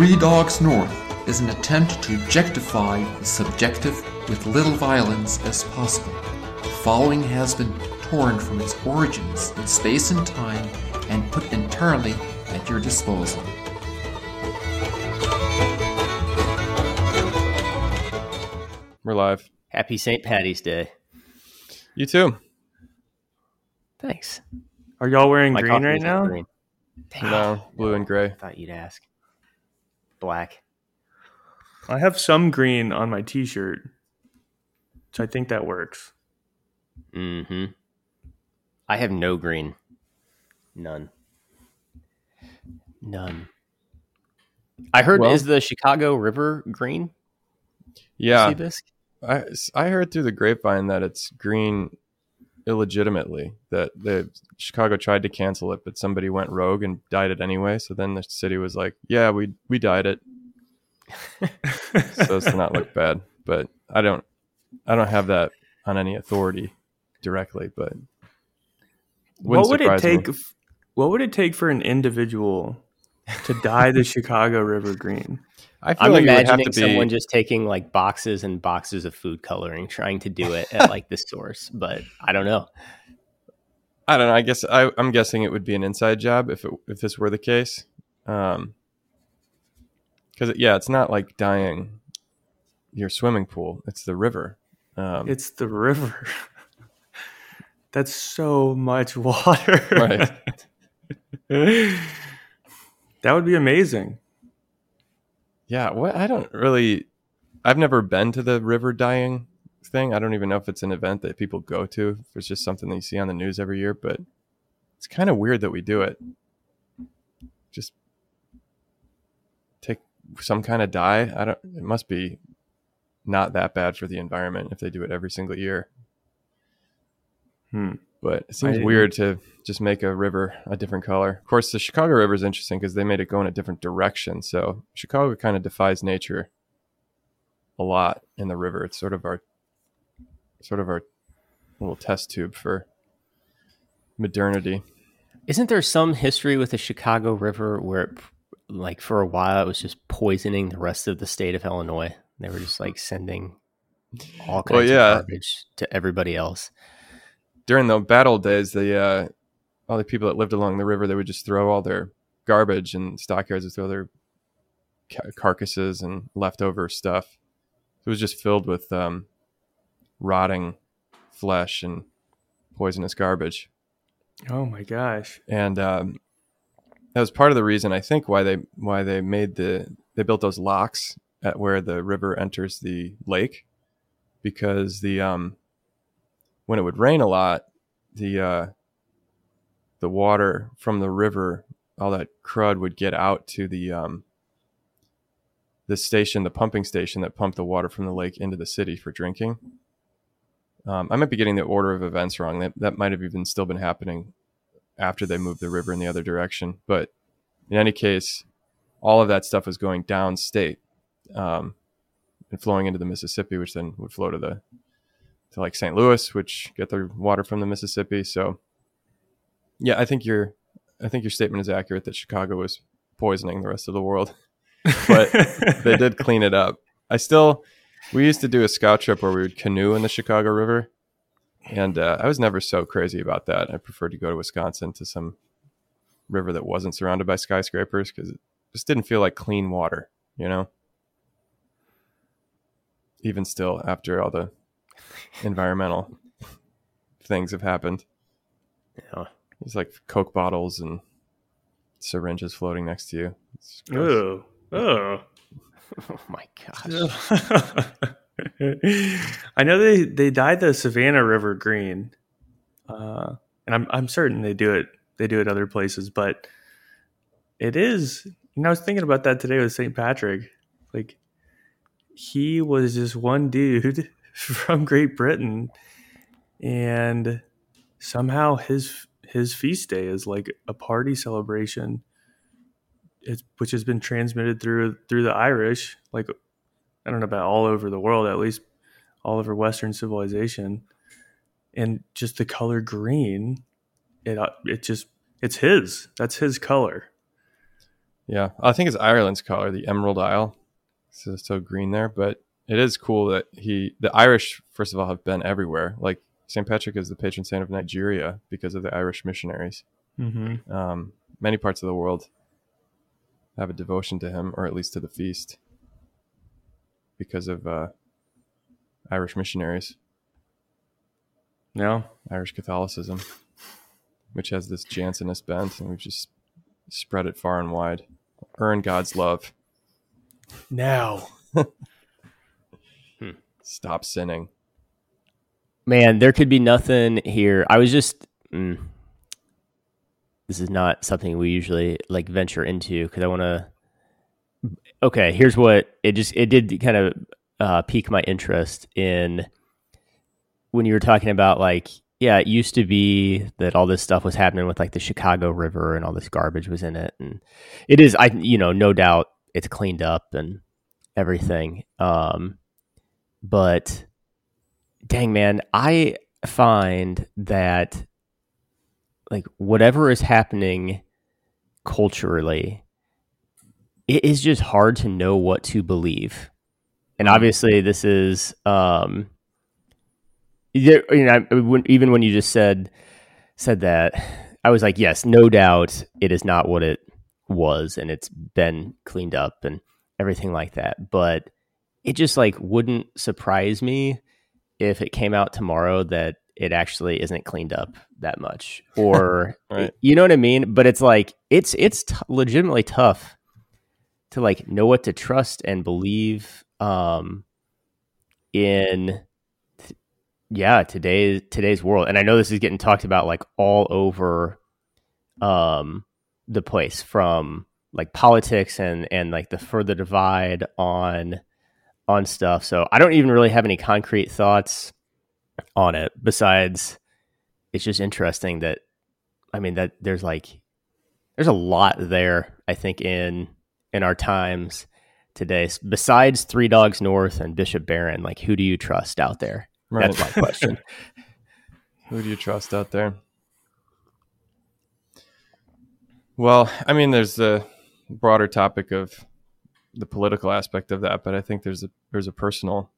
Three Dogs North is an attempt to objectify the subjective with little violence as possible. The following has been torn from its origins in space and time and put entirely at your disposal. We're live. Happy St. Patty's Day. You too. Thanks. Are y'all wearing My green right now? green. No, blue and gray. I thought you'd ask. Black. I have some green on my t-shirt, so I think that works. Mm-hmm. I have no green. None. None. I heard Well- is the Chicago River green? Yeah, Seabisk? I, I heard through the grapevine that it's green illegitimately. That the Chicago tried to cancel it, but somebody went rogue and dyed it anyway. So then the city was like, "Yeah, we we dyed it, so it's not look bad." But I don't I don't have that on any authority directly. But what would it surprise me. take? What would it take for an individual to dye the Chicago River green? I feel I'm like it have imagining to be. someone just taking like boxes and boxes of food coloring, trying to do it at like the source, but I don't know. I don't know. I guess I, I'm guessing it would be an inside job if it, if this were the case. Um, because yeah, it's not like dyeing your swimming pool; it's the river. Um, It's the river. That's so much water. Right. that would be amazing. Yeah. What I don't really. I've never been to the river dyeing thing. I don't even know if it's an event that people go to. If it's just something that you see on the news every year, but it's kind of weird that we do it. Just take some kind of dye. I don't. It must be not that bad for the environment if they do it every single year. Hmm. But it seems weird to just make a river a different color. Of course, the Chicago River is interesting because they made it go in a different direction. So Chicago kind of defies nature a lot in the river. It's sort of our sort of our little test tube for modernity. Isn't there some history with the Chicago River where, it, like, for a while it was just poisoning the rest of the state of Illinois? They were just like sending all kinds Well, yeah. of garbage to everybody else. During the battle days, the uh, all the people that lived along the river, they would just throw all their garbage and stockyards would throw their ca- carcasses and leftover stuff. It was just filled with um, rotting flesh and poisonous garbage. Oh my gosh. and um, that was part of the reason I think why they why they made the they built those locks at where the river enters the lake because the um when it would rain a lot the uh the water from the river all that crud would get out to the um the station the pumping station that pumped the water from the lake into the city for drinking um, I might be getting the order of events wrong. That that might have even still been happening after they moved the river in the other direction. But in any case, all of that stuff was going downstate um, and flowing into the Mississippi, which then would flow to the to like St. Louis, which get their water from the Mississippi. So, yeah, I think your I think your statement is accurate that Chicago was poisoning the rest of the world, but they did clean it up. I still we used to do a scout trip where we would canoe in the Chicago River, and uh, I was never so crazy about that. I preferred to go to Wisconsin to some river that wasn't surrounded by skyscrapers because it just didn't feel like clean water, you know. Even still, after all the environmental things have happened, Yeah. there's like Coke bottles and syringes floating next to you. Oh. Oh. Oh my gosh. I know they they dyed the Savannah River green, uh, and I'm I'm certain they do it they do it other places, but it is. You know, I was thinking about that today with St. Patrick. Like, he was just one dude from Great Britain, and somehow his his feast day is like a party celebration it's, which has been transmitted through through the Irish, like I don't know about all over the world, at least all over Western civilization, and just the color green, it uh, it just it's his. That's his color. Yeah, I think it's Ireland's color, the Emerald Isle. So so green there, but it is cool that he, the Irish, first of all, have been everywhere. Like St. Patrick is the patron saint of Nigeria because of the Irish missionaries. Mm-hmm. Um, many parts of the world have a devotion to him, or at least to the feast, because of uh, Irish missionaries, Yeah. Irish Catholicism, which has this Jansenist bent, and we've just spread it far and wide. Earn God's love. Now. Stop sinning. Man, there could be nothing here. I was just. Mm, this is not something we usually like venture into because I want to. Okay, here's what it just it did kind of uh, pique my interest in when you were talking about like yeah, it used to be that all this stuff was happening with like the Chicago River and all this garbage was in it, and it is. I you know no doubt it's cleaned up and everything. Um, but dang man, I find that like whatever is happening culturally, it is just hard to know what to believe. And obviously, this is um, you know, even when you just said said that, I was like, yes, no doubt, it is not what it was, and it's been cleaned up and everything like that. But it just like wouldn't surprise me if it came out tomorrow that it actually isn't cleaned up that much or Right. you know what i mean but it's like it's it's t- legitimately tough to like know what to trust and believe um in th- yeah today's today's world and i know this is getting talked about like all over um the place from like politics and and like the further divide on on stuff. So I don't even really have any concrete thoughts on it besides it's just interesting that I mean that there's like there's a lot there I think in in our times today besides Three Dogs North and Bishop Barron like who do you trust out there? Right. That's my question. Who do you trust out there? Well, I mean, there's the broader topic of the political aspect of that, but I think there's a there's a personal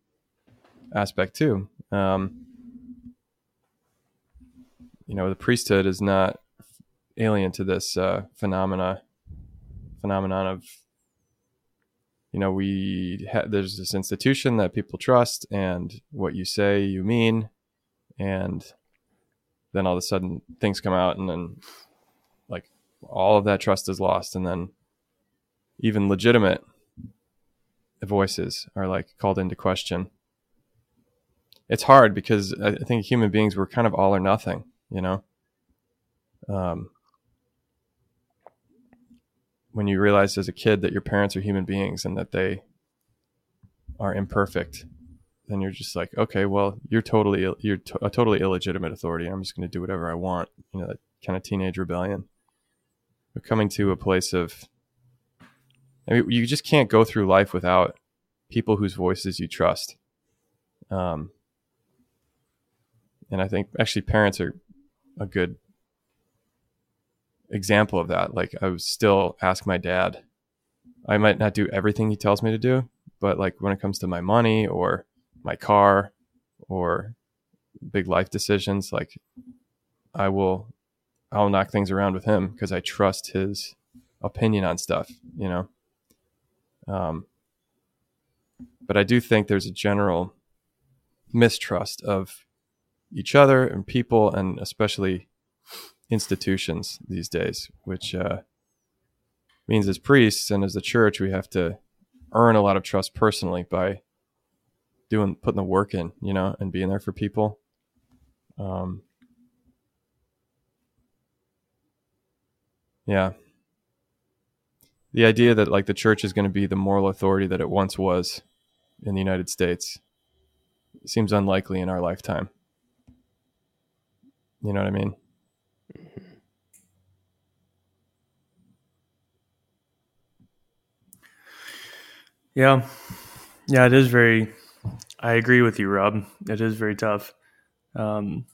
aspect too. Um, you know, the priesthood is not alien to this uh, phenomena phenomenon of you know we ha- there's this institution that people trust and what you say you mean and then all of a sudden things come out and then like all of that trust is lost and then even legitimate voices are like called into question. It's hard because i think human beings we're kind of all or nothing you know? Um, when you realize as a kid that your parents are human beings and that they are imperfect then you're just like okay well you're totally you're to- a totally illegitimate authority. I'm just going to do whatever i want you know that kind of teenage rebellion. Coming to a place of I mean, you just can't go through life without people whose voices you trust. Um, and i think actually parents are a good example of that. Like i would still ask my dad. I might not do everything he tells me to do but like when it comes to my money or my car or big life decisions like i will i'll knock things around with him because i trust his opinion on stuff you know? Um but i do think there's a general mistrust of each other and people and especially institutions these days which uh means as priests and as the church we have to earn a lot of trust personally by doing putting the work in you know and being there for people. Um yeah. The idea that like the church is going to be the moral authority that it once was in the united states seems unlikely in our lifetime you know what i mean Yeah. Yeah, it is very I agree with you, Rob. It is very tough. Um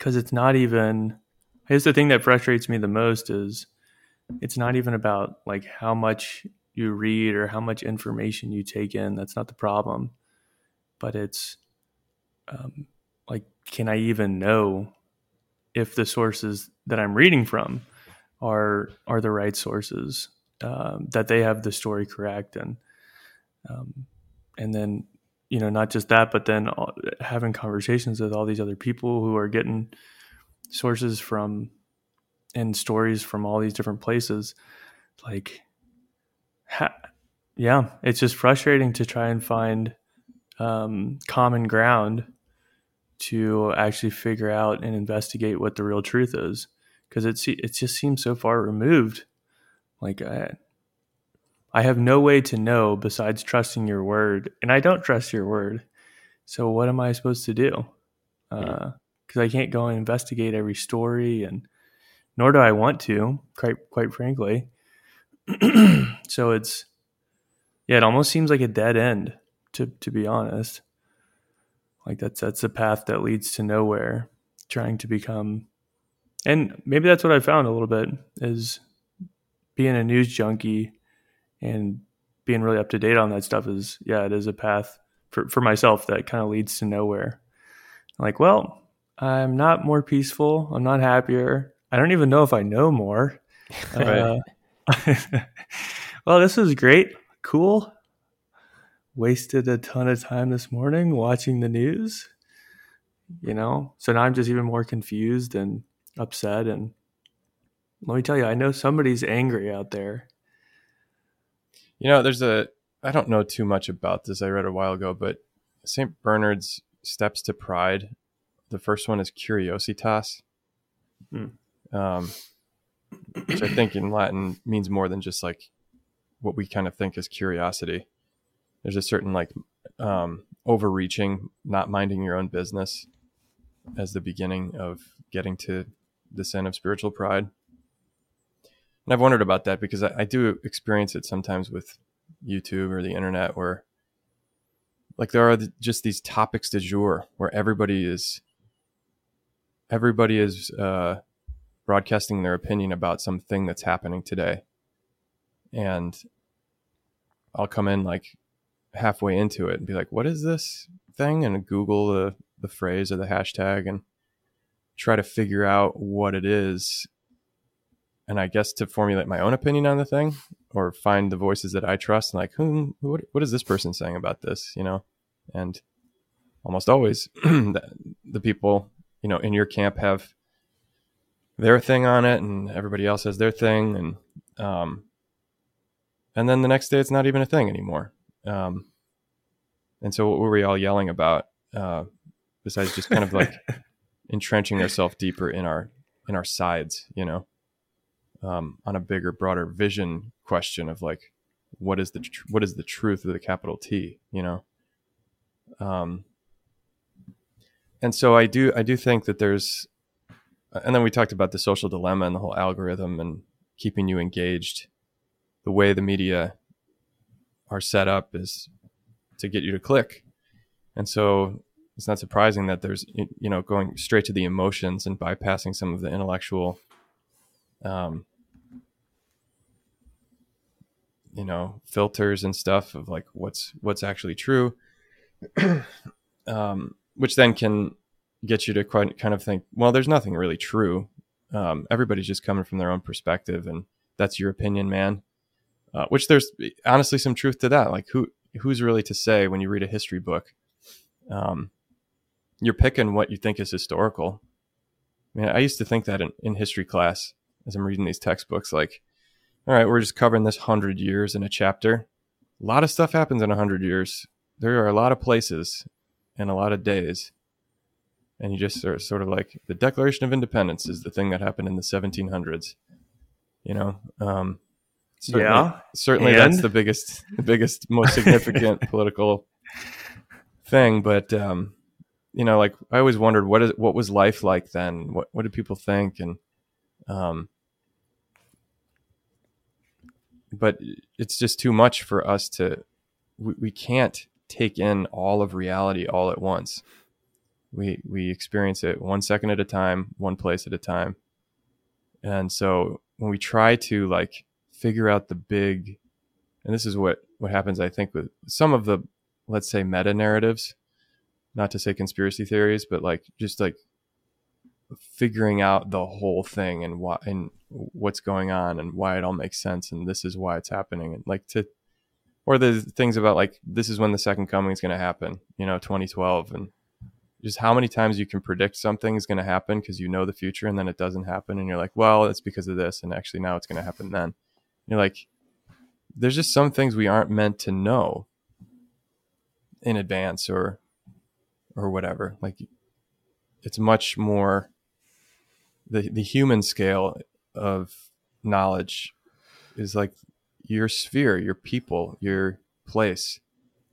cuz it's not even I guess the thing that frustrates me the most is it's not even about like how much you read or how much information you take in. That's not the problem, but it's um, like, can I even know if the sources that I'm reading from are are the right sources? Um, that they have the story correct and um, and then you know not just that but then having conversations with all these other people who are getting sources from and stories from all these different places like ha- yeah it's just frustrating to try and find um, common ground to actually figure out and investigate what the real truth is because it it just seems so far removed like I, I have no way to know besides trusting your word, and I don't trust your word. So what am I supposed to do? Because uh, I can't go and investigate every story, and nor do I want to, quite quite frankly. so it's yeah, it almost seems like a dead end to to be honest. Like that's that's a path that leads to nowhere. Trying to become, and maybe that's what I found a little bit is being a news junkie and being really up to date on that stuff is yeah it is a path for, for myself that kind of leads to nowhere like well i'm not more peaceful i'm not happier i don't even know if i know more uh, well this is great cool wasted a ton of time this morning watching the news you know so now i'm just even more confused and upset and let me tell you, I know somebody's angry out there. You know, there's a, I don't know too much about this. I read a while ago, but St. Bernard's Steps to Pride, the first one is Curiositas, hmm. um, which I think in Latin means more than just like what we kind of think is curiosity. There's a certain like um, overreaching, not minding your own business as the beginning of getting to the sin of spiritual pride. And I've wondered about that because I, I do experience it sometimes with YouTube or the internet where like there are just these topics du jour where everybody is everybody is uh, broadcasting their opinion about something that's happening today. And i'll come in like halfway into it and be like what is this thing? And google the, the phrase or the hashtag and try to figure out what it is. And I guess to formulate my own opinion on the thing or find the voices that I trust and like, hmm, what, what is this person saying about this, you know? And almost always the, the people, you know, in your camp have their thing on it and everybody else has their thing. And, um, and then the next day it's not even a thing anymore. Um, and so what were we all yelling about, uh, besides just kind of like entrenching ourselves deeper in our, in our sides, you know? um, on a bigger, broader vision question of like, what is the tr- what is the truth of the capital T? You know, um, and so I do I do think that there's, and then we talked about the social dilemma and the whole algorithm and keeping you engaged. The way the media are set up is to get you to click, and so it's not surprising that there's you know going straight to the emotions and bypassing some of the intellectual um, you know filters and stuff of like what's what's actually true um, which then can get you to quite kind of think well there's nothing really true um, everybody's just coming from their own perspective and that's your opinion man uh, which there's honestly some truth to that like who who's really to say when you read a history book um, you're picking what you think is historical I mean, I used to think that in, in history class as I'm reading these textbooks, like all right, we're just covering this 100 years in a chapter. A lot of stuff happens in a 100 years. There are a lot of places and a lot of days. And you just are sort of like the Declaration of Independence is the thing that happened in the 1700s. You know, um, certainly, yeah, certainly and? that's the biggest, the biggest, most significant political thing. But um, you know, like I always wondered what is what was life like then? What what did people think? And um, but it's just too much for us to we, we can't take in all of reality all at once we we experience it one second at a time one place at a time. And so when we try to like figure out the big and this is what what happens i think with some of the let's say meta narratives not to say conspiracy theories but like just like figuring out the whole thing and what and what's going on and why it all makes sense and this is why it's happening and like to or the things about like this is when the second coming is going to happen you know 2012 and just how many times you can predict something is going to happen because you know the future and then it doesn't happen and you're like well it's because of this and actually now it's going to happen then. You're like there's just some things we aren't meant to know in advance or or whatever. Like it's much more the the human scale of knowledge is like your sphere, your people, your place,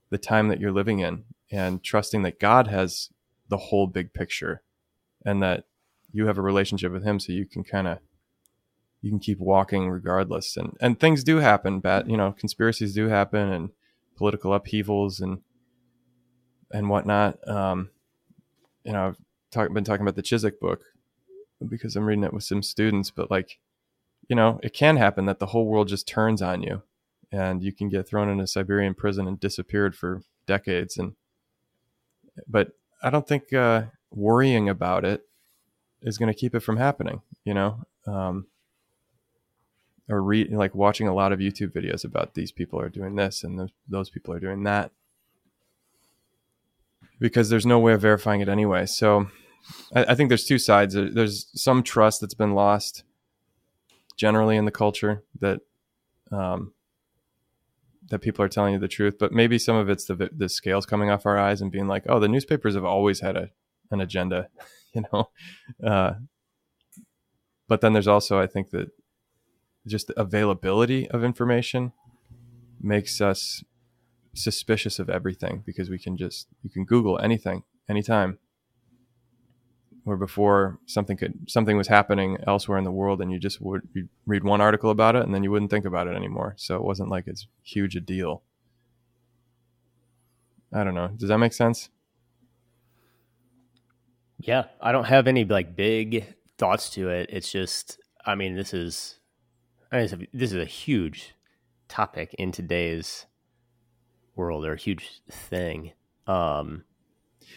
the time that you're living in, and trusting that God has the whole big picture and that you have a relationship with him so you can kind of you can keep walking regardless. And and things do happen bad you know conspiracies do happen and political upheavals and and whatnot. Um you know i've talk, been talking about the Ciszek book because i'm reading it with some students but like you know it can happen that the whole world just turns on you and you can get thrown in a siberian prison and disappeared for decades and but i don't think uh worrying about it is going to keep it from happening you know? Um or like watching a lot of youtube videos about these people are doing this and those, those people are doing that. Because there's no way of verifying it anyway. So I, I think there's two sides. There's some trust that's been lost generally in the culture that um, that people are telling you the truth, but maybe some of it's the the scales coming off our eyes and being like, oh, the newspapers have always had a an agenda, you know. Uh, but then there's also, I think that just the availability of information makes us suspicious of everything because we can just you can Google anything anytime where before something could something was happening elsewhere in the world and you just would read one article about it and then you wouldn't think about it anymore. So it wasn't like it's huge a deal. I don't know. Does that make sense? Yeah. I don't have any like big thoughts to it. It's just i mean this is I mean, this is a huge topic in today's world or a huge thing. Um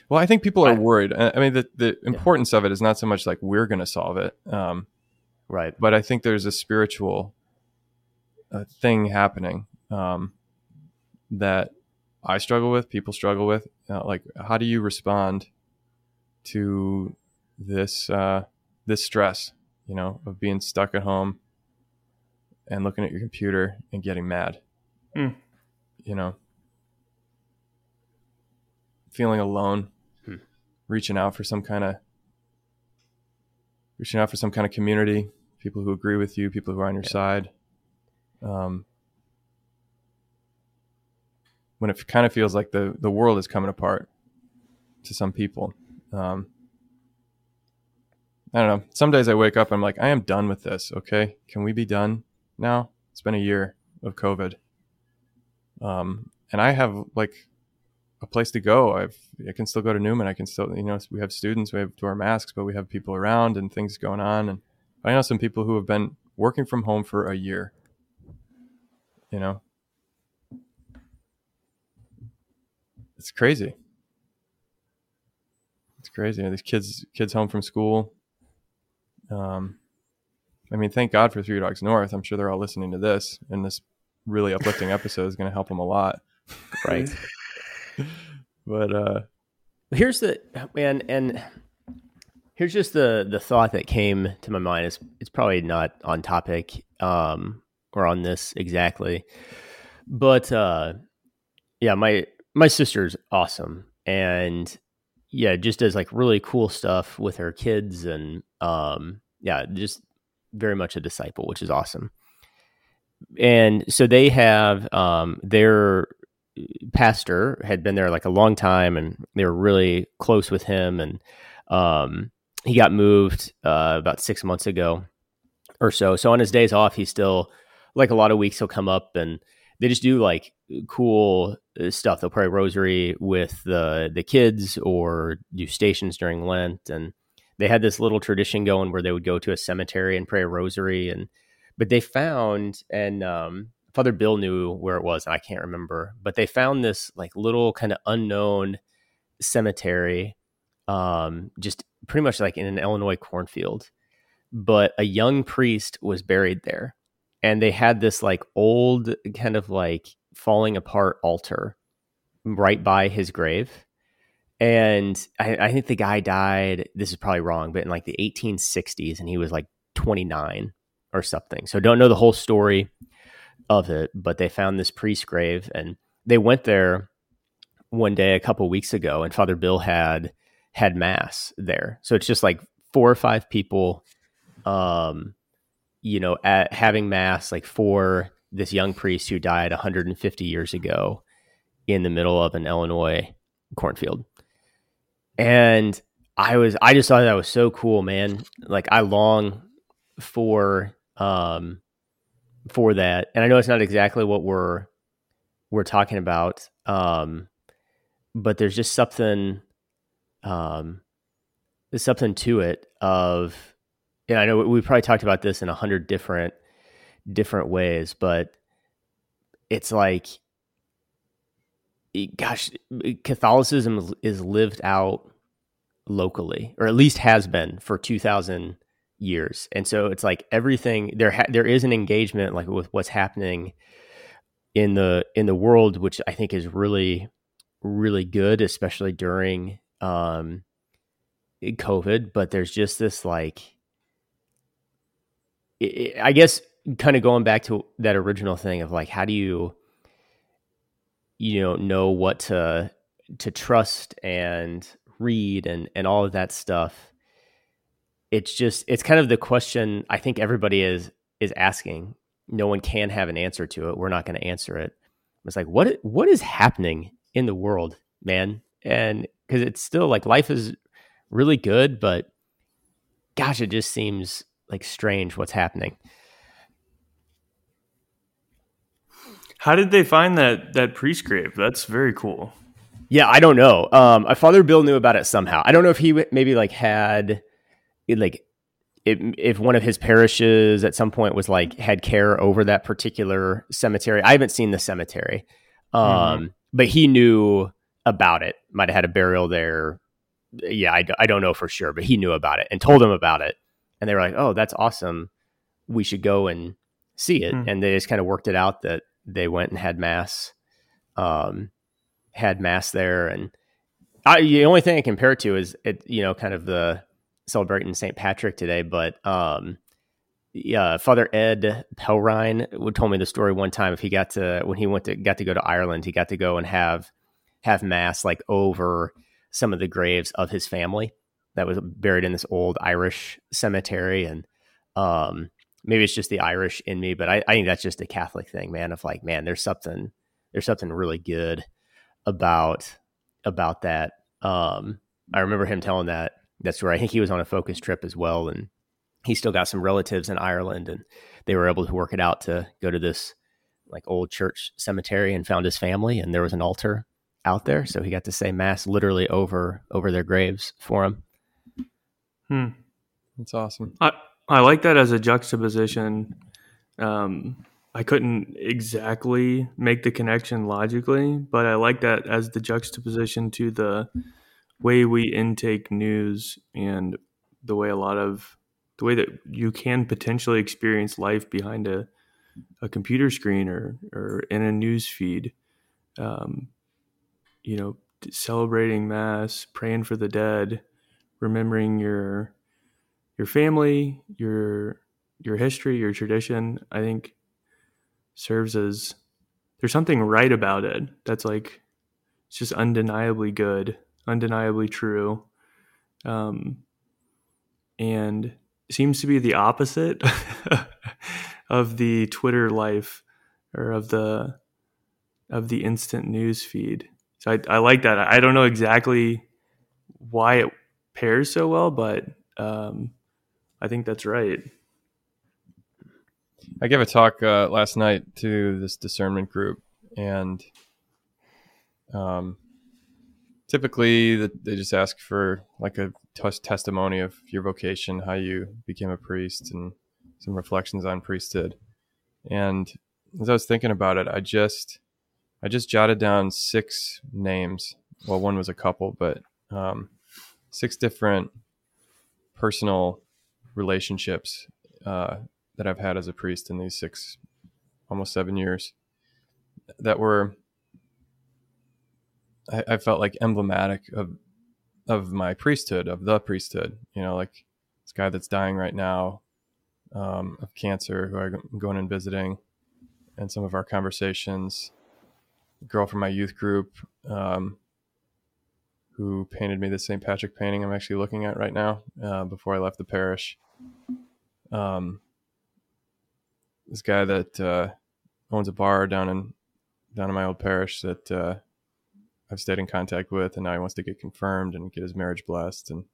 well, I think people are worried. I mean, the, the importance yeah. of it is not so much like we're going to solve it. Um, right. But I think there's a spiritual uh, thing happening um, that I struggle with, people struggle with. Uh, like, how do you respond to this, uh, this stress, you know, of being stuck at home and looking at your computer and getting mad? Mm. You know, feeling alone reaching out for some kind of reaching out for some kind of community, people who agree with you, people who are on your yeah. side. Um, when it kind of feels like the the world is coming apart to some people. Um, I don't know. Some days I wake up, I'm like, I am done with this. Okay, can we be done now? It's been a year of COVID, um, and I have like a place to go. I've I can still go to Newman. I can still you know we have students, we have to wear masks, but we have people around and things going on. And I know some people who have been working from home for a year. You know, it's crazy. It's crazy. These kids kids home from school. Um, I mean, thank God for Three Dogs North. I'm sure they're all listening to this, and this really uplifting episode is going to help them a lot. Right. but uh here's the man and here's just the the thought that came to my mind. It's it's probably not on topic um or on this exactly but uh yeah my my sister's awesome. And yeah just does like really cool stuff with her kids and um yeah just very much a disciple which is awesome. And so they have um their pastor had been there like a long time and they were really close with him and um, he got moved uh, about six months ago or so. So on his days off he's still like a lot of weeks he'll come up and they just do like cool uh, stuff. They'll pray rosary with the the kids or do stations during lent and they had this little tradition going where they would go to a cemetery and pray a rosary and but they found and um, Father Bill knew where it was, and I can't remember, but they found this like little kind of unknown cemetery, um, just pretty much like in an Illinois cornfield. But a young priest was buried there, and they had this like old kind of like falling apart altar right by his grave. And I, I think the guy died. This is probably wrong, but in like the 1860s, and he was like 29 or something. So don't know the whole story of it, but they found this priest grave and they went there one day a couple weeks ago and Father Bill had had mass there. So it's just like four or five people um you know at having mass like for this young priest who died 150 years ago in the middle of an Illinois cornfield. And I was I just thought that was so cool, man. Like I long for um for that. And I know it's not exactly what we're we're talking about, um, but there's just something um, there's something to it of and I know we probably talked about this in a hundred different different ways, but it's like gosh, Catholicism is lived out locally, or at least has been for two thousand years. And so it's like everything there ha- there is an engagement like with what's happening in the in the world which I think is really really good especially during um COVID, but there's just this like I guess kind of going back to that original thing of like how do you you know know what to to trust and read and and all of that stuff it's just it's kind of the question I think everybody is is asking. No one can have an answer to it. We're not going to answer it. It's like what what is happening in the world, man? And because it's still like life is really good, but gosh, it just seems like strange what's happening. How did they find that that priest grave? That's very cool. Yeah, I don't know. Um, Father Bill knew about it somehow. I don't know if he maybe like had like if, if one of his parishes at some point was like had care over that particular cemetery. I haven't seen the cemetery, um, mm-hmm. but he knew about it. Might have had a burial there. Yeah, I, I don't know for sure, but he knew about it and told him about it. And they were like, "Oh, that's awesome. We should go and see it." Mm-hmm. And they just kind of worked it out that they went and had mass, um, had mass there. And I, the only thing I compare it to is it, you know, kind of the celebrating St. Patrick today, but um, yeah, Father Ed Pelrine would told me the story one time. If he got to when he went to got to go to Ireland, he got to go and have have mass like over some of the graves of his family that was buried in this old Irish cemetery, and um, maybe it's just the Irish in me, but I, I think that's just a Catholic thing, man. Of like, man, there's something there's something really good about about that. Um, I remember him telling that that's where I think he was on a focus trip as well, and he still got some relatives in Ireland, and they were able to work it out to go to this like old church cemetery and found his family, and there was an altar out there, so he got to say mass literally over over their graves for him. Hmm. That's awesome. I I like that as a juxtaposition. Um, I couldn't exactly make the connection logically, but I like that as the juxtaposition to the way we intake news and the way a lot of the way that you can potentially experience life behind a a computer screen or or in a news feed um, you know celebrating mass praying for the dead remembering your your family your your history your tradition i think serves as there's something right about it that's like it's just undeniably good undeniably true. Um, and seems to be the opposite of the Twitter life or of the of the instant news feed. So I, I like that. I don't know exactly why it pairs so well, but um, I think that's right. I gave a talk uh, last night to this discernment group, and um, typically they just ask for like a t- testimony of your vocation, how you became a priest, and some reflections on priesthood. And as I was thinking about it, I just I just jotted down six names. Well, one was a couple, but um, six different personal relationships uh, that I've had as a priest in these six, almost seven years, that were I, I felt like emblematic of of my priesthood, of the priesthood. You know, like this guy that's dying right now um, of cancer, who I'm going and visiting, and some of our conversations. Girl from my youth group um, who painted me the St. Patrick painting I'm actually looking at right now uh, before I left the parish. Um, this guy that uh, owns a bar down in down in my old parish that uh, I've stayed in contact with, and now he wants to get confirmed and get his marriage blessed, and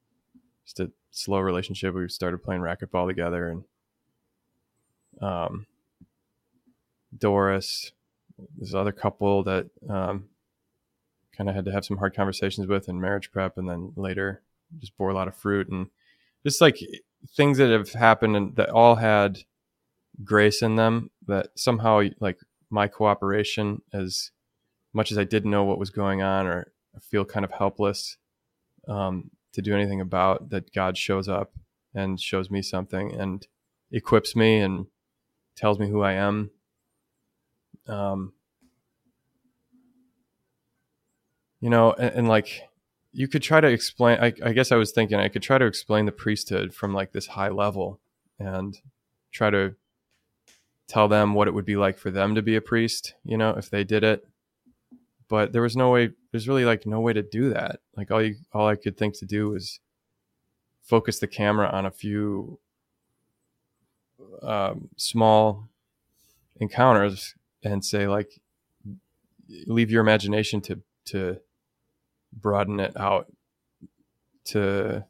just a slow relationship. We started playing racquetball together, and um, Doris, this other couple that um, kind of had to have some hard conversations with in marriage prep, and then later just bore a lot of fruit, and just like things that have happened and that all had grace in them that somehow like my cooperation as much as I didn't know what was going on or feel kind of helpless um, to do anything about that God shows up and shows me something and equips me and tells me who I am. Um, you know, and, and like you could try to explain, I, I guess I was thinking I could try to explain the priesthood from like this high level and try to tell them what it would be like for them to be a priest, you know, if they did it. But there was no way, there's really like no way to do that. Like all you, all I could think to do was focus the camera on a few um, small encounters and say like, leave your imagination to, to broaden it out to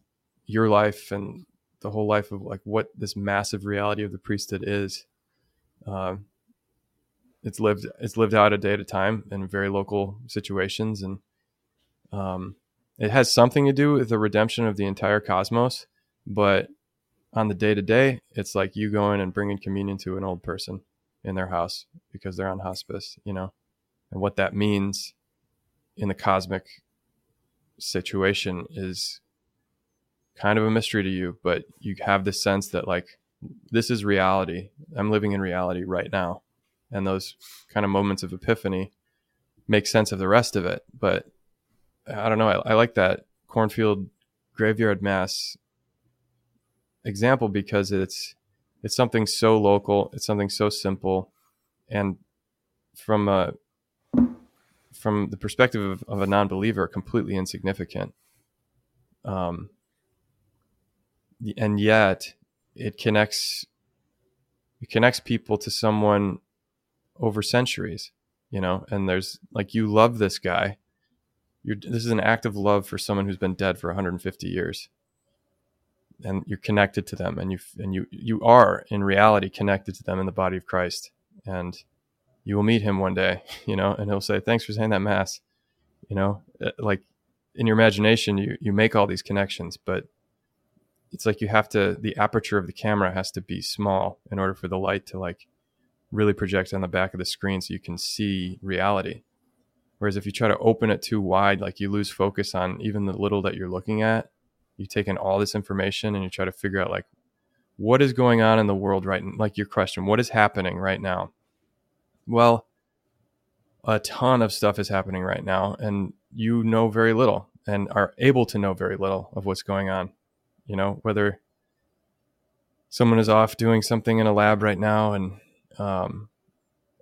your life and the whole life of like what this massive reality of the priesthood is um, it's lived it's lived out a day at a time in very local situations, and um, it has something to do with the redemption of the entire cosmos. But on the day to day, it's like you going and bringing communion to an old person in their house because they're on hospice, you know, and what that means in the cosmic situation is kind of a mystery to you, but you have the sense that like this is reality. I'm living in reality right now. And those kind of moments of epiphany make sense of the rest of it. But I don't know. I, I like that cornfield graveyard mass example because it's it's something so local. It's something so simple, and from a from the perspective of, of a non-believer, completely insignificant. Um, and yet it connects it connects people to someone over centuries you know and there's like you love this guy. You're this is an act of love for someone who's been dead for 150 years. And you're connected to them and you and you you are in reality connected to them in the body of Christ. And you will meet him one day you know and he'll say thanks for saying that mass. You know uh, like in your imagination you you make all these connections but it's like you have to the aperture of the camera has to be small in order for the light to like really project on the back of the screen so you can see reality. Whereas if you try to open it too wide like you lose focus on even the little that you're looking at you take in all this information and you try to figure out like what is going on in the world right now like your question what is happening right now? Well a ton of stuff is happening right now and you know very little and are able to know very little of what's going on you know whether someone is off doing something in a lab right now and um,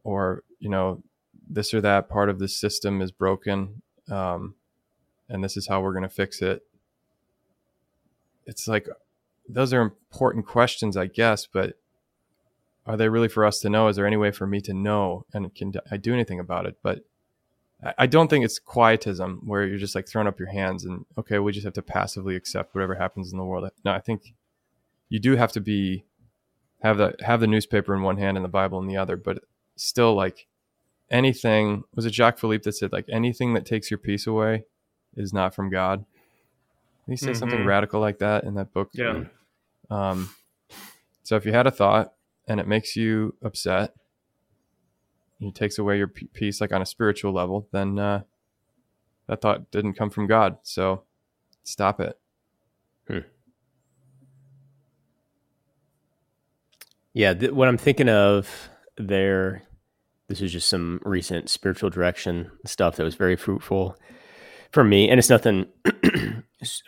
or you know this or that part of the system is broken um, and this is how we're going to fix it. It's like those are important questions i guess but are they really for us to know? Is there any way for me to know and can i do anything about it? But I don't think it's quietism where you're just like throwing up your hands and okay, we just have to passively accept whatever happens in the world. No, I think you do have to be have the have the newspaper in one hand and the Bible in the other, but still like anything was it Jacques Philippe that said like anything that takes your peace away is not from God. Did he say mm-hmm. something radical like that in that book? Yeah. Um So if you had a thought and it makes you upset, and it takes away your peace, like on a spiritual level, then uh, that thought didn't come from God. So stop it. Hmm. Yeah, th- what I'm thinking of there, this is just some recent spiritual direction stuff that was very fruitful for me, and it's nothing,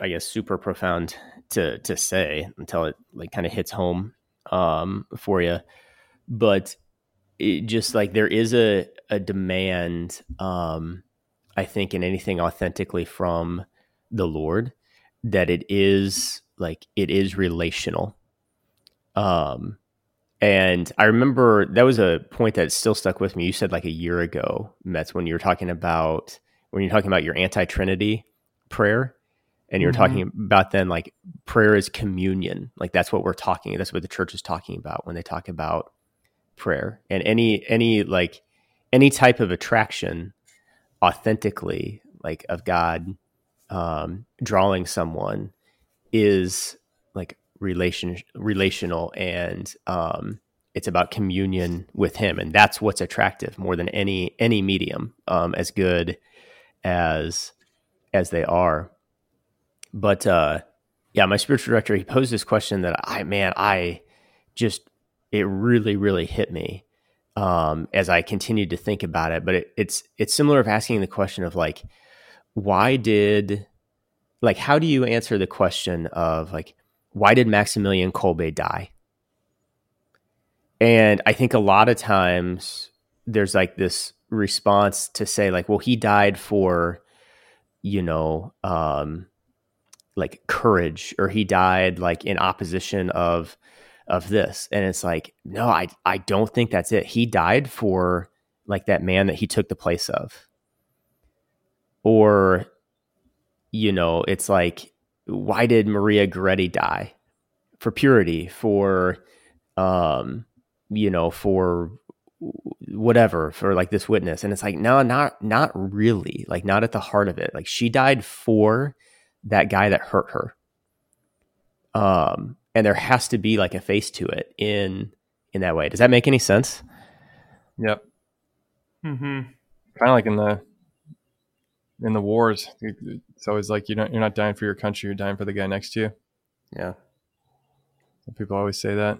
I guess, super profound to to say until it like kind of hits home um, for you, but it just like there is a a demand, um, I think, in anything authentically from the Lord that it is like it is relational. Um, and I remember that was a point that still stuck with me. You said like a year ago, Metz, when you were talking about when you're talking about your anti-Trinity prayer, and you're mm-hmm. talking about then like prayer is communion. Like that's what we're talking. That's what the church is talking about when they talk about prayer. And any any like any type of attraction authentically like of God um, drawing someone is like relation relational and um, it's about communion with him. And that's what's attractive more than any any medium um, as good as as they are. But uh yeah my spiritual director he posed this question that i man i just it really really hit me um as i continued to think about it. But it, it's it's similar of asking the question of like why did like how do you answer the question of like why did Maximilian Kolbe die? And I think a lot of times there's like this response to say like, well, he died for, you know, um, like courage, or he died like in opposition of of this. And it's like, no, I I don't think that's it. He died for like that man that he took the place of. Or, you know, it's like why did Maria Goretti die? For purity, for um, you know, for whatever, for like this witness. And it's like, no, not not really. Like not at the heart of it. Like she died for that guy that hurt her. Um, and there has to be like a face to it in in that way. Does that make any sense? Yep. Mm-hmm. Kind of like in the in the wars. It's always like you don't you're not dying for your country, you're dying for the guy next to you. Yeah. People always say that.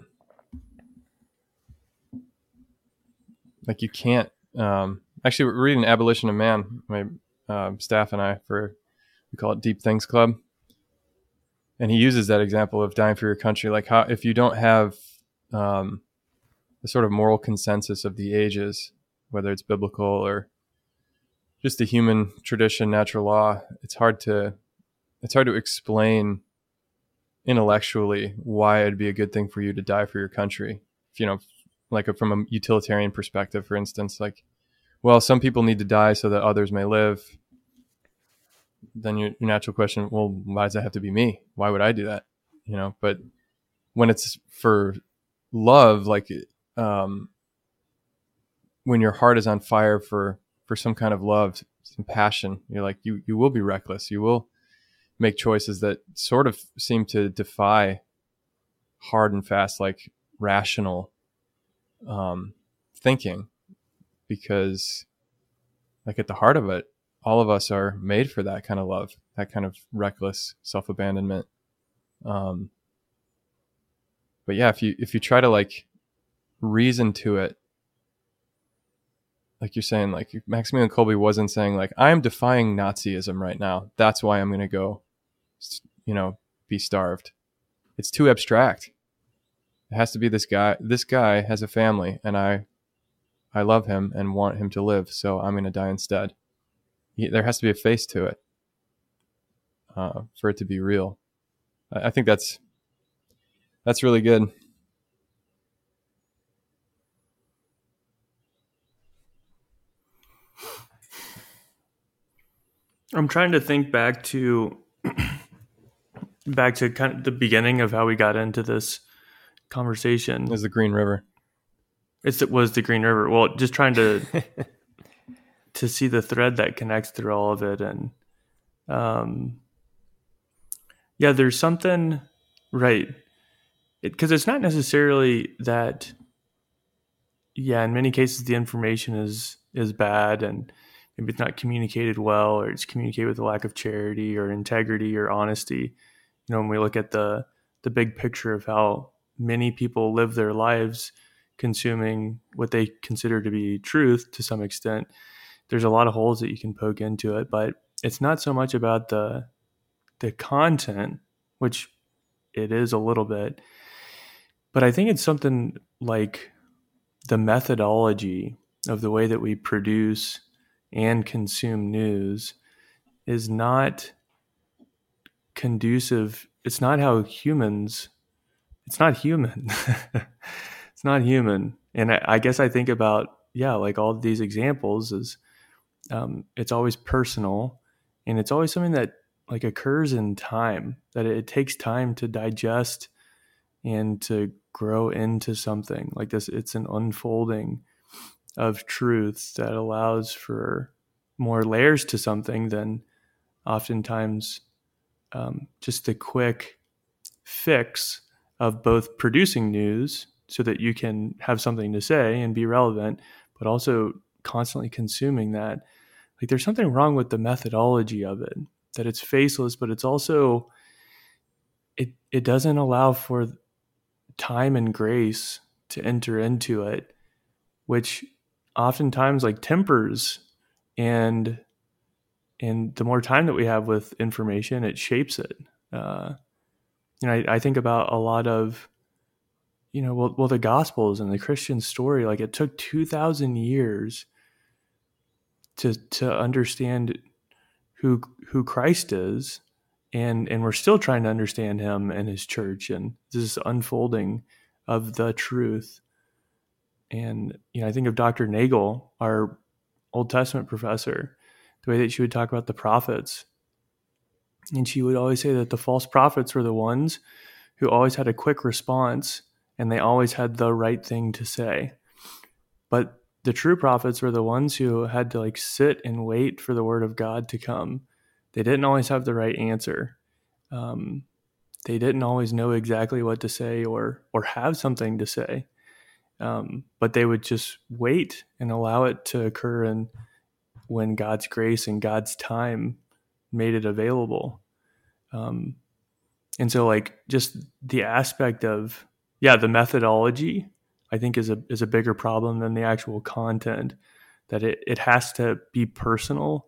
Like you can't. Um, actually, we're reading Abolition of Man. My uh, staff and I for we call it Deep Things Club, and he uses that example of dying for your country. Like how if you don't have um, the sort of moral consensus of the ages, whether it's biblical or just a human tradition, natural law, it's hard to it's hard to explain intellectually why it'd be a good thing for you to die for your country. If, you know, like a, from a utilitarian perspective, for instance, like, well, some people need to die so that others may live. Then your, your natural question, well, why does that have to be me? Why would I do that? You know, but when it's for love, like, um, when your heart is on fire for for some kind of love, some passion. You're like you you will be reckless. You will make choices that sort of seem to defy hard and fast like rational um, thinking because like at the heart of it all of us are made for that kind of love that kind of reckless self-abandonment um, but yeah if you if you try to like reason to it like you're saying, like Maximilian Kolbe wasn't saying like I'm defying Nazism right now. That's why I'm going to go, you know, be starved. It's too abstract. It has to be this guy. This guy has a family, and I, I love him and want him to live. So I'm going to die instead. There has to be a face to it uh, for it to be real. I think that's that's really good. I'm trying to think back to back to kind of the beginning of how we got into this conversation. It was the Green River. It's it was the Green River. Well, just trying to to see the thread that connects through all of it, and um, yeah, there's something right. because it, it's not necessarily that yeah in many cases the information is is bad and maybe it's not communicated well or it's communicated with a lack of charity or integrity or honesty you know when we look at the the big picture of how many people live their lives consuming what they consider to be truth to some extent there's a lot of holes that you can poke into it. But it's not so much about the the content which it is a little bit but i think it's something like the methodology of the way that we produce and consume news is not conducive. It's not how humans it's not human. It's not human. And I, I, guess i think about yeah like all these examples is um, it's always personal and it's always something that like occurs in time that it, it takes time to digest and to grow into something like this. It's an unfolding of truth that allows for more layers to something than oftentimes um, just the quick fix of both producing news so that you can have something to say and be relevant, but also constantly consuming that. Like there's something wrong with the methodology of it, that it's faceless, but it's also it it doesn't allow for time and grace to enter into it, which oftentimes like tempers and and the more time that we have with information it shapes it. Uh, you know I, I, think about a lot of you know well, well the gospels and the christian story like it took 2000 years to to understand who who christ is and and we're still trying to understand him and his church and this unfolding of the truth and you know, I think of Dr. Nagel, our Old Testament professor, the way that she would talk about the prophets. And she would always say that the false prophets were the ones who always had a quick response and they always had the right thing to say. But the true prophets were the ones who had to like sit and wait for the word of God to come. They didn't always have the right answer. Um, they didn't always know exactly what to say or or have something to say. Um, but they would just wait and allow it to occur and when God's grace and God's time made it available. Um, and so like just the aspect of yeah, the methodology I think is a is a bigger problem than the actual content. That it, it has to be personal,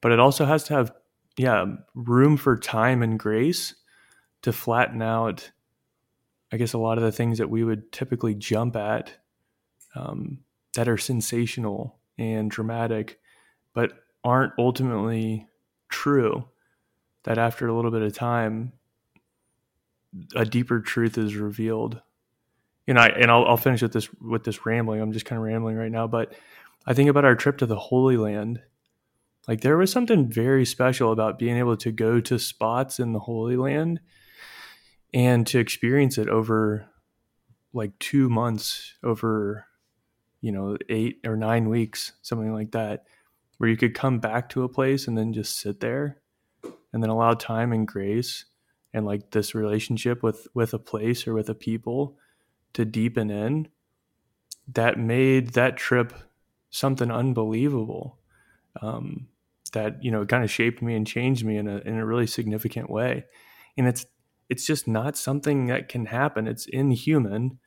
but it also has to have yeah, room for time and grace to flatten out I guess a lot of the things that we would typically jump at um, that are sensational and dramatic, but aren't ultimately true. That after a little bit of time, a deeper truth is revealed. And I and I'll, I'll finish with this with this rambling. I'm just kind of rambling right now, but I think about our trip to the Holy Land. Like there was something very special about being able to go to spots in the Holy Land and to experience it over like two months over you know eight or nine weeks something like that where you could come back to a place and then just sit there and then allow time and grace and like this relationship with with a place or with a people to deepen in that made that trip something unbelievable um, that you know kind of shaped me and changed me in a in a really significant way. And it's it's just not something that can happen. It's inhuman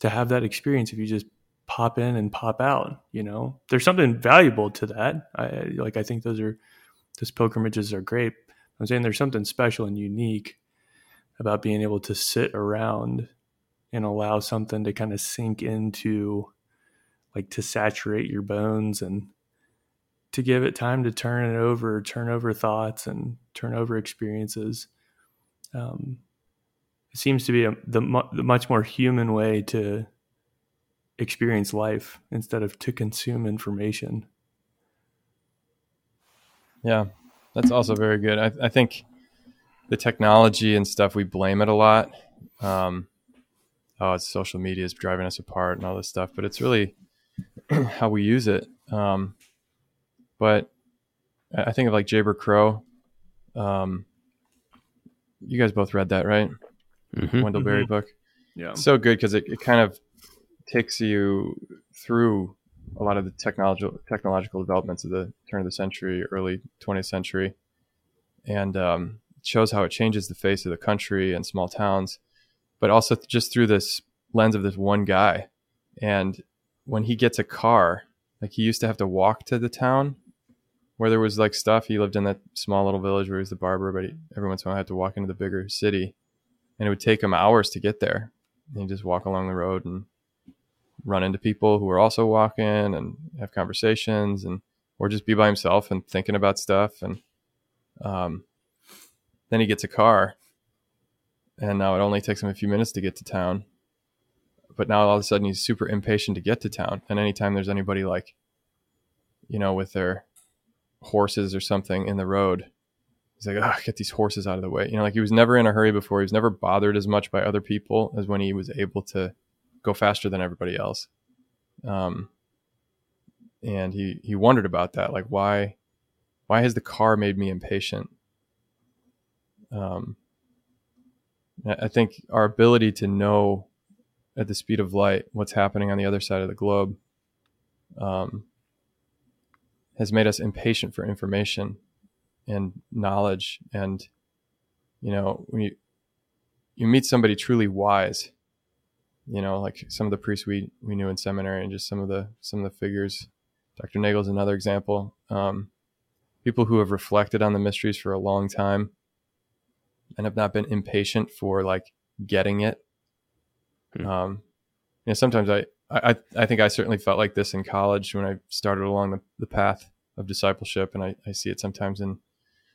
to have that experience if you just pop in and pop out. You know, there's something valuable to that. I like. I think those are those pilgrimages are great. I'm saying there's something special and unique about being able to sit around and allow something to kind of sink into, like to saturate your bones and to give it time to turn it over, turn over thoughts and turn over experiences um, it seems to be a, the, the much more human way to experience life instead of to consume information. Yeah, that's also very good. I, I think the technology and stuff we blame it a lot. Um, oh, it's social media is driving us apart and all this stuff, but it's really how we use it. Um, but I think of like Jayber Crow. Um, you guys both read that, right? Mhm. Wendell Berry Mhm. book. Yeah. So good because it, it kind of takes you through a lot of the technological technological developments of the turn of the century, early 20th century, and um, shows how it changes the face of the country and small towns, but also just through this lens of this one guy. And when he gets a car, like he used to have to walk to the town where there was like stuff. He lived in that small little village where he was the barber, but he, every once in a while had to walk into the bigger city, and it would take him hours to get there. And he'd just walk along the road and run into people who were also walking and have conversations and or just be by himself and thinking about stuff and um, then he gets a car and now it only takes him a few minutes to get to town but now all of a sudden he's super impatient to get to town and anytime there's anybody like you know with their horses or something in the road. He's like oh get these horses out of the way. You know like he was never in a hurry before. He was never bothered as much by other people as when he was able to go faster than everybody else. Um, and he he wondered about that like why why has the car made me impatient? Um, I think our ability to know at the speed of light what's happening on the other side of the globe um, has made us impatient for information and knowledge. And you know when you you meet somebody truly wise you know like some of the priests we we knew in seminary and just some of the some of the figures. Dr nagel's another example. Um, people who have reflected on the mysteries for a long time and have not been impatient for like getting it. Hmm. um, you know sometimes I, I i think i certainly felt like this in college when i started along the, the path of discipleship and I, I see it sometimes in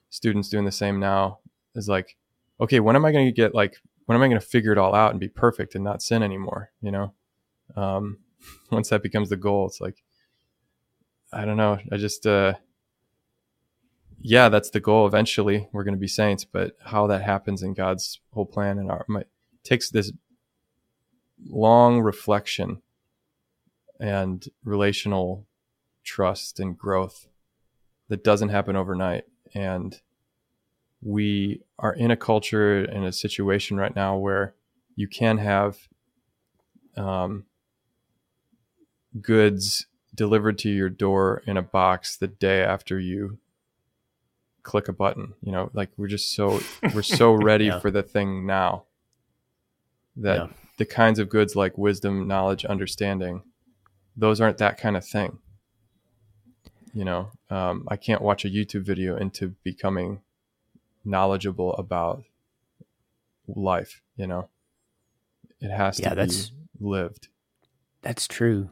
students doing the same now is like okay when am i going to get like when am i going to figure it all out and be perfect and not sin anymore you know? Um, once that becomes the goal it's like i don't know i just uh yeah that's the goal. Eventually we're going to be saints but how that happens in god's whole plan and our my, takes this long reflection and relational trust and growth that doesn't happen overnight and we are in a culture in a situation right now where you can have um, goods delivered to your door in a box the day after you click a button you know like we're just so we're so ready Yeah. for the thing now that Yeah. the kinds of goods like wisdom knowledge understanding those aren't that kind of thing you know um, i can't watch a youtube video into becoming knowledgeable about life you know it has Yeah, to that's- be lived That's true.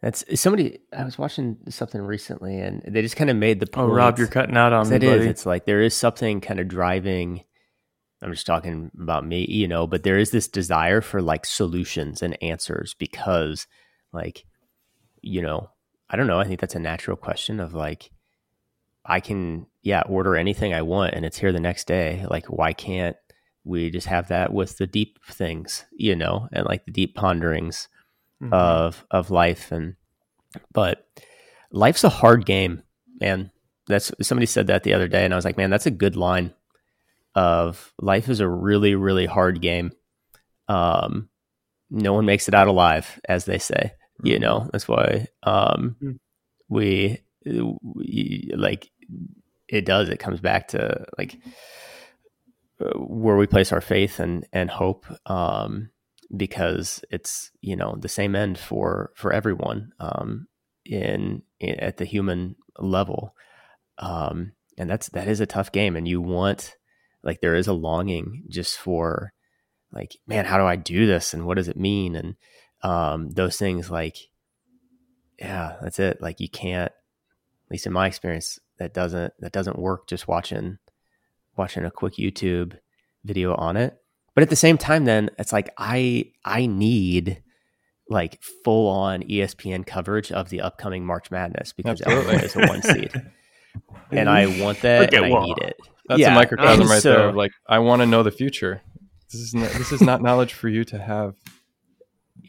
That's somebody. I was watching something recently, and they just kind of made the Oh, point. Rob, you're cutting out on me, It is. buddy. It's like there is something kind of driving. I'm just talking about me, you know, but there is this desire for like solutions and answers because, like, you know, I don't know. I think that's a natural question of like, I can, yeah, order anything I want and it's here the next day. Like, why can't we just have that with the deep things, you know, and like the deep ponderings Mhm. of of life and but life's a hard game man that's somebody said that the other day and i was like man that's a good line of life is a really really hard game um no one makes it out alive as they say you know that's why um Mm. we, we like it does it comes back to like uh, where we place our faith and and hope um because it's you know the same end for for everyone um in, in at the human level um and that's that is a tough game and you want like there is a longing just for like man how do i do this and what does it mean and um those things like yeah that's it like you can't at least in my experience that doesn't that doesn't work just watching watching a quick youtube video on it but at the same time then it's like i i need like full on espn coverage of the upcoming march madness because Absolutely. Illinois is a one seed and i want that Okay, and i well, need it That's Yeah, a microcosm and right so- there. Of like, I want to know the future. This is not, this is not knowledge for you to have.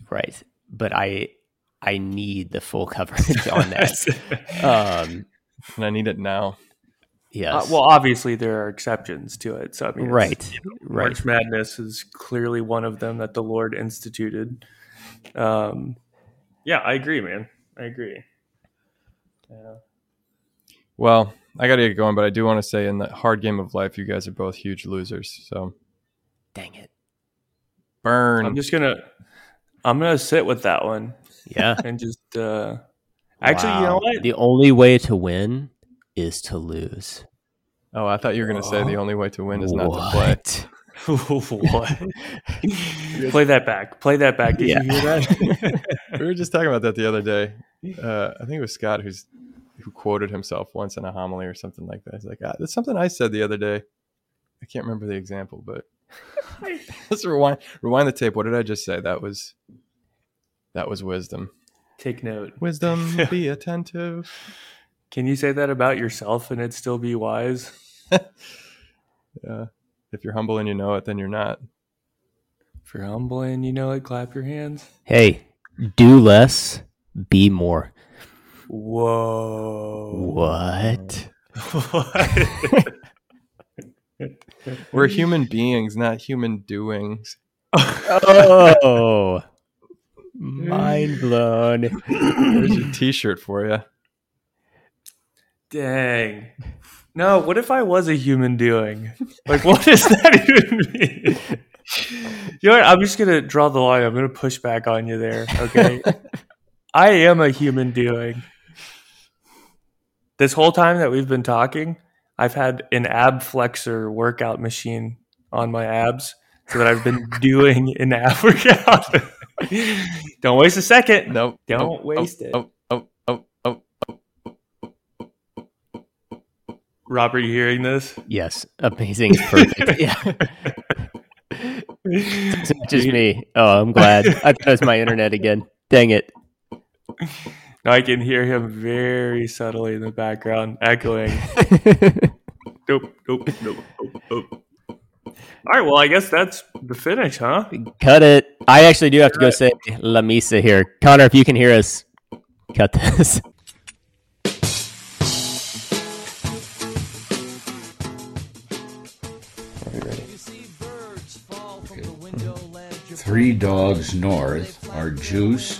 Right but i i need the full coverage on that um and I need it now. Yes. Uh, well, obviously there are exceptions to it. So I mean, it's- right. Right. March Madness is clearly one of them that the Lord instituted. Um, yeah, I agree, man. I agree. Yeah. Well, I got to get going, but I do want to say in the hard game of life, you guys are both huge losers. So Dang it. burn. I'm just gonna, I'm gonna sit with that one Yeah. and just. uh Actually, you know what? The only way to win is to lose. oh, I thought you were going to say the only way to win is not to play. What? what? Play that back. Play that back. Did Yeah. you hear that? we were just talking about that the other day. Uh, I think it was Scott who's who quoted himself once in a homily or something like that. He's like, ah, "That's something I said the other day." I can't remember the example, but let's rewind rewind the tape. What did I just say? That was that was wisdom. Take note. Wisdom, be attentive. Can you say that about yourself and it still be wise? Yeah. If you're humble and you know it, then you're not. If you're humble and you know it, clap your hands. Hey, do less, be more. Whoa. What. What? We're human beings, not human doings. Oh, mind blown. There's your T-shirt for you. Dang. No, what if I was a human doing? Like, what does that even mean? You know what? I'm just going to draw the line. I'm going to push back on you there. Okay. I am a human doing. This whole time that we've been talking, I've had an ab flexor workout machine on my abs so that I've been doing an ab workout. Don't waste a second. Nope. Don't Oh, waste oh, it. Oh. Rob, are you hearing this? Yes, amazing. It's perfect. yeah. It's just me. Oh, I'm glad. I thought it was my internet again. Dang it. Now I can hear him very subtly in the background, echoing. Dope, dope, dope, dope, dope. All right, well, I guess that's the finish, huh? Cut it. I actually do have to go say La Misa here. Connor, if you can hear us, cut this. Three Dogs North are Juice,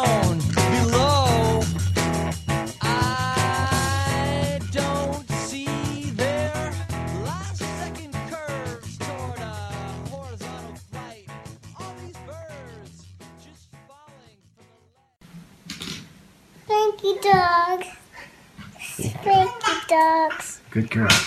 you, dogs. Good girl.